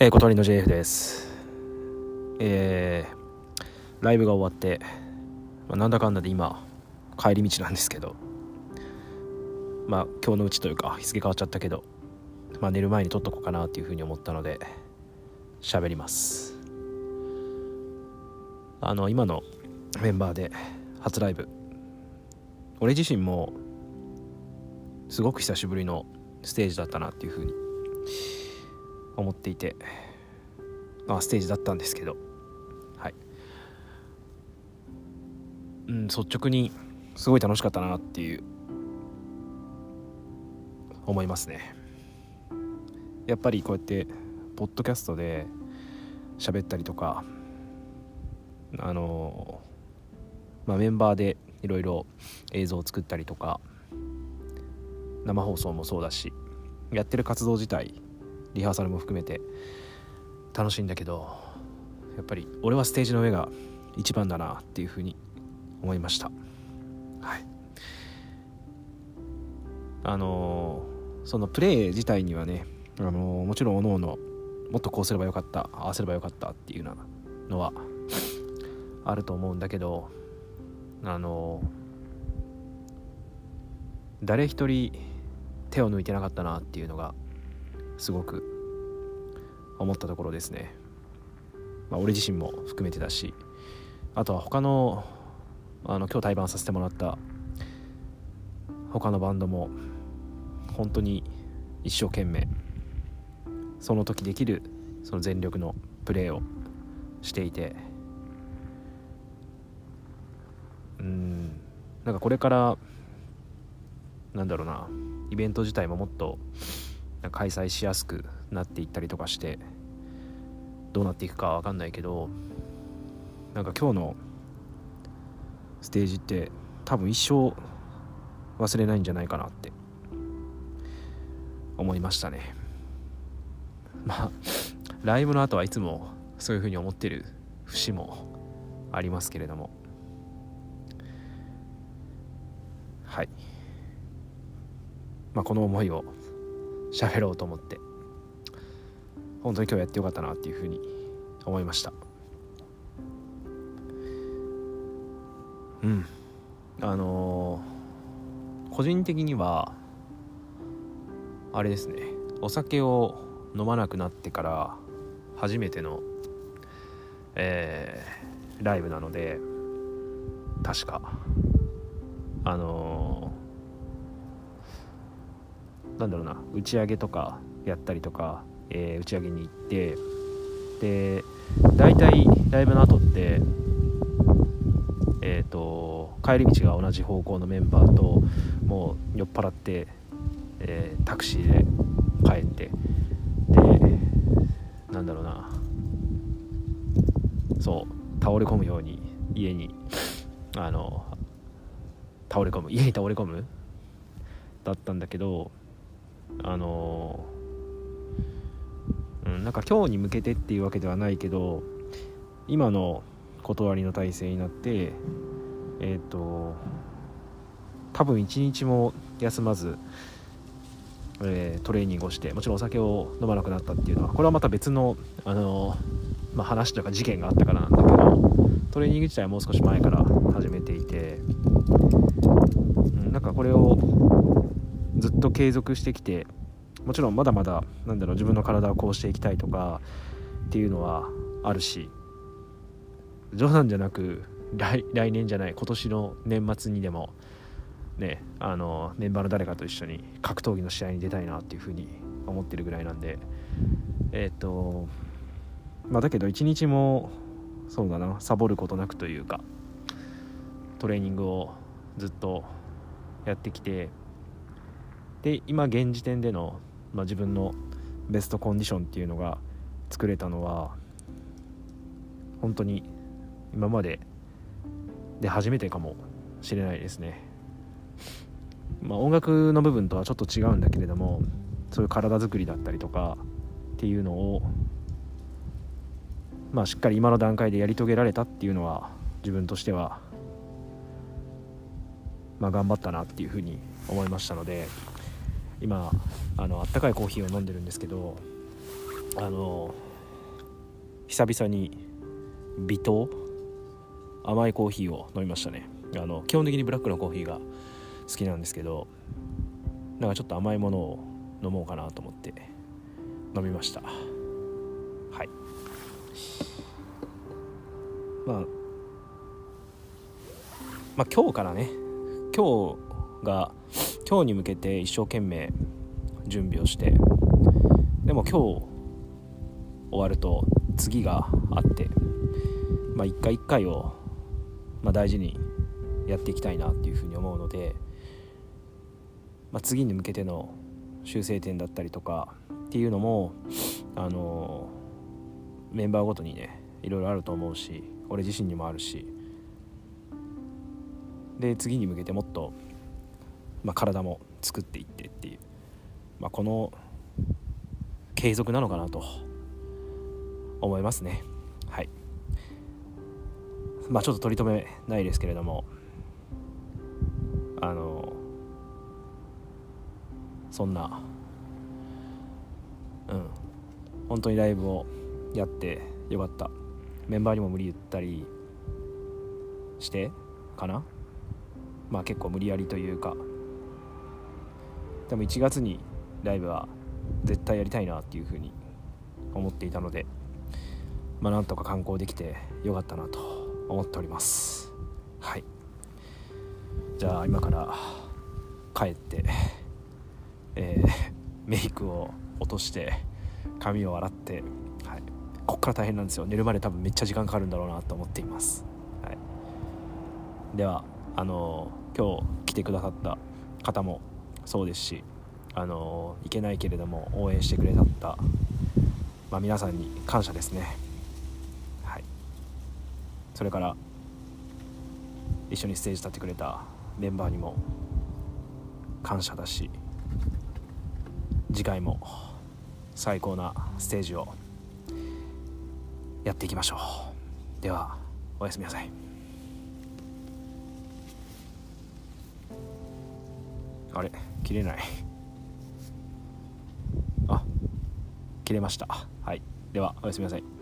えー、小鳥の JF です。えー、ライブが終わって、まあ、なんだかんだで今帰り道なんですけどまあ今日のうちというか日付変わっちゃったけど、まあ、寝る前に撮っとこうかなっていうふうに思ったので喋ります。あの今のメンバーで初ライブ。俺自身もすごく久しぶりのステージだったなっていうふうに思っていて、まあ、ステージだったんですけどはい。うん率直にすごい楽しかったなっていう思いますね。やっぱりこうやってポッドキャストで喋ったりとかあのまあ、メンバーでいろいろ映像を作ったりとか生放送もそうだしやってる活動自体リハーサルも含めて楽しいんだけどやっぱり俺はステージの上が一番だなっていうふうに思いました。はい。あのー、そのプレー自体にはね、あのー、もちろんおのおのもっとこうすればよかったああすればよかったっていうなのはあると思うんだけどあの誰一人手を抜いてなかったなっていうのがすごく思ったところですね、まあ、俺自身も含めてだしあとは他のあの今日対バンさせてもらった他のバンドも本当に一生懸命その時できるその全力のプレーをしていてうんなんかこれからなんだろうなイベント自体ももっと開催しやすくなっていったりとかしてどうなっていくかわかんないけどなんか今日のステージって多分一生忘れないんじゃないかなって思いましたね。まあライブの後はいつもそういうふうに思ってる節もありますけれども。はい。まあこの思いを喋ろうと思って。本当に今日やってよかったなっていうふうに思いました。うん。あのー、個人的にはあれですね。お酒を飲まなくなってから初めてのえー、ライブなので確か。あのー、なんだろうな打ち上げとかやったりとか、えー、打ち上げに行ってで大体ライブの後ってえっ、ー、と帰り道が同じ方向のメンバーともう酔っ払って、えー、タクシーで帰ってでなんだろうなそう倒れ込むように家にあの倒れ込む家に倒れ込む？だったんだけどあのうんなんか今日に向けてっていうわけではないけど今の断りの体制になってえっ、ー、と多分一日も休まず、えー、トレーニングをしてもちろんお酒を飲まなくなったっていうのはこれはまた別のあの、まあ、話というか事件があったからなんだけどトレーニング自体はもう少し前から始めていてうんなんかこれをずっと継続してきてもちろんまだまだなんだろう自分の体をこうしていきたいとかっていうのはあるし冗談じゃなく来来年じゃない今年の年末にでもねあのメンバーの誰かと一緒に格闘技の試合に出たいなっていうふうに思ってるぐらいなんでえっ、ー、とまあだけど一日もそうだなサボることなくというかトレーニングをずっとやってきてで今現時点での、まあ、自分のベストコンディションっていうのが作れたのは本当に今までで初めてかもしれないですね。まあ、音楽の部分とはちょっと違うんだけれどもそういう体作りだったりとかっていうのを、まあ、しっかり今の段階でやり遂げられたっていうのは自分としてはまあ、頑張ったなっていうふうに思いましたので今あのあったかいコーヒーを飲んでるんですけどあの久々に微糖甘いコーヒーを飲みましたね。あの基本的にブラックのコーヒーが好きなんですけどなんかちょっと甘いものを飲もうかなと思って飲みました。はい。まあまあ今日からね今日が今日に向けて一生懸命準備をしてでも今日終わると次があってまあ一回一回を、まあ、大事にやっていきたいなっていうふうに思うので、まあ、次に向けての修正点だったりとかっていうのもあのメンバーごとにねいろいろあると思うし俺自身にもあるしで次に向けてもっと、まあ、体も作っていってっていう、まあ、この継続なのかなと思いますね。はい。まあちょっと取り留めないですけれどもあのそんなうん本当にライブをやってよかった。メンバーにも無理言ったりしてかな。まあ結構無理やりというかでも1月にライブは絶対やりたいなっていうふうに思っていたのでまあなんとか観光できてよかったなと思っております。はい。じゃあ今から帰って、えー、メイクを落として髪を洗って、はい、こっから大変なんですよ。寝るまで多分めっちゃ時間かかるんだろうなと思っています、はい、ではあの今日来てくださった方もそうですしあのいけないけれども応援してくれたった、まあ、皆さんに感謝ですね。はい。それから一緒にステージ立ってくれたメンバーにも感謝だし次回も最高なステージをやっていきましょう。ではおやすみなさい。あれ切れない。あ切れました。はい。ではおやすみなさい。